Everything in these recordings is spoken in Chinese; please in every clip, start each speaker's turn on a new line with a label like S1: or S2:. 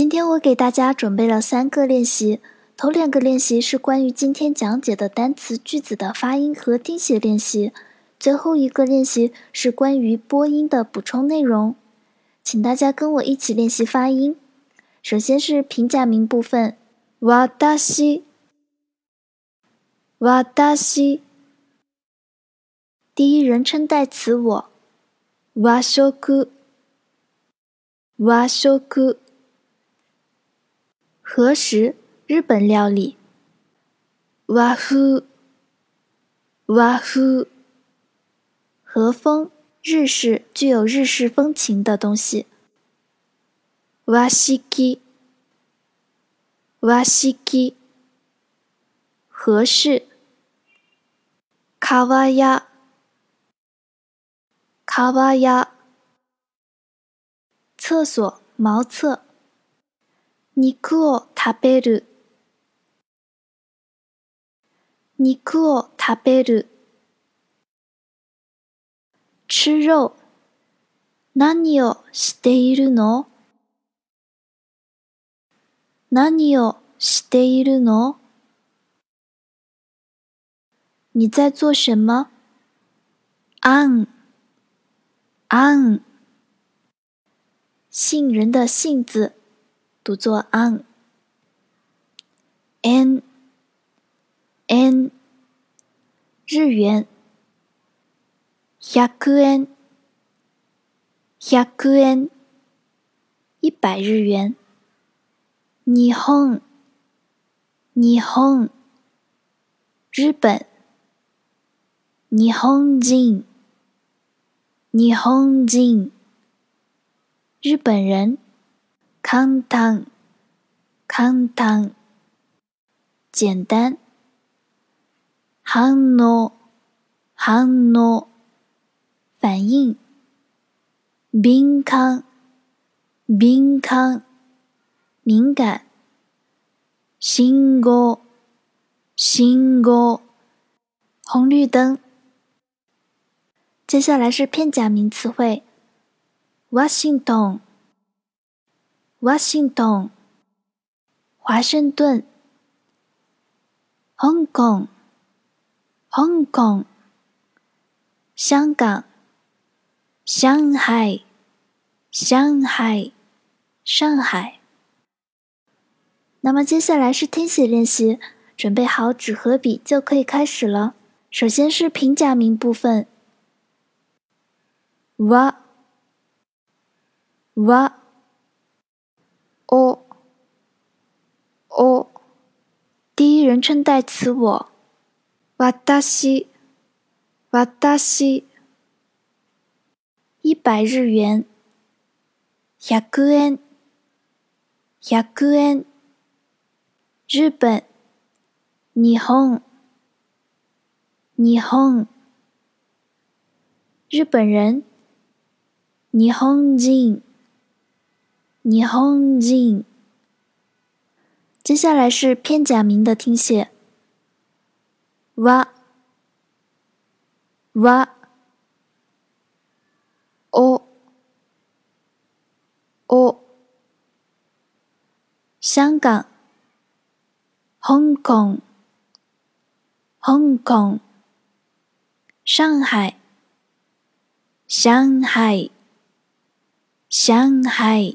S1: 今天我给大家准备了三个练习，头两个练习是关于今天讲解的单词句子的发音和听写练习，最后一个练习是关于播音的补充内容，请大家跟我一起练习发音。首先是平假名部分，わたし，わたし，第一人称代词我，わしょく，わしょく。 和食，日本料理。哇呼，哇呼，和风日式，具有日式风情的东西。哇西ぎ，哇西ぎ，和食。卡哇呀，卡哇呀，厕所，茅厕。肉を食べる肉を食べる吃肉何をしているの何をしているの你在做什么あんあん杏仁的杏子读作 an，n，n，日元，yakuon，yakuon，一百日元，nihon，nihon，日本，nihonjin，nihonjin，日本人。簡単，簡単，简单；反応，反応，反应；敏感，敏感，敏感；信号，信号，红绿灯。接下来是片假名词汇：ワシン华盛顿，华盛顿，Hong Kong，Hong Kong，香港，Shanghai，Shanghai，上海。那么接下来是听写练习，准备好纸和笔就可以开始了。首先是平假名部分，哇哇。o o 第一人称代词我，わたしわたし一百日元，百円百円日本日本日本日本人日本人。 日本人。接下来是片假名的听写。哇哇哦哦，香港，Hong Kong，Hong Kong，上海，上海。上海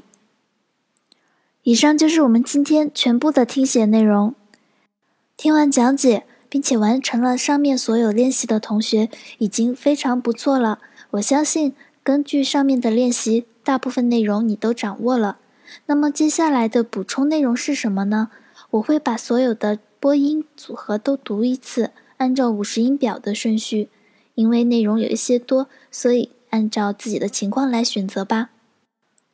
S1: 以上就是我们今天全部的听写内容。听完讲解，并且完成了上面所有练习的同学，已经非常不错了。我相信，根据上面的练习，大部分内容你都掌握了。那么接下来的补充内容是什么呢？我会把所有的播音组合都读一次，按照五十音表的顺序。因为内容有一些多，所以按照自己的情况来选择吧。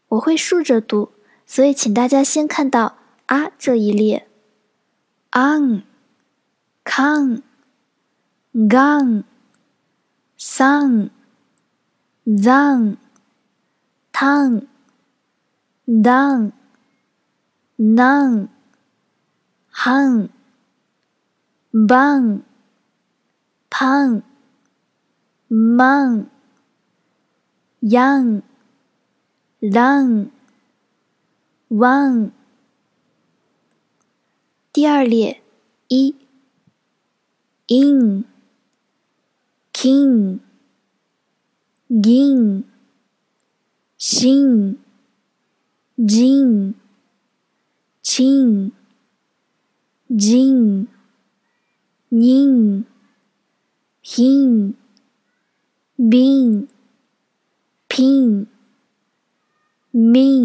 S1: 我会竖着读。所以，请大家先看到啊这一列 a n g k a n g g a n g s u n g z a n g t a n g d a n g n a n h a n g b a n g p a n g m a n g y a n g l a n g One，第二列，一。i n k i n g k i n g k i n g i n g i n g i n g k i n g k i n g p i n p i n m i n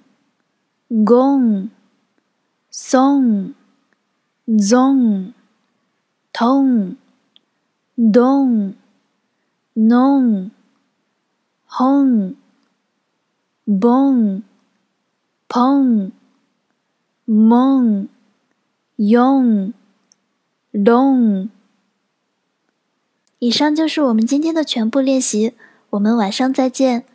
S1: Gong, song, zong, tong, dong, nong, hong, bong, pong, m o n g yong, long。以上就是我们今天的全部练习。我们晚上再见。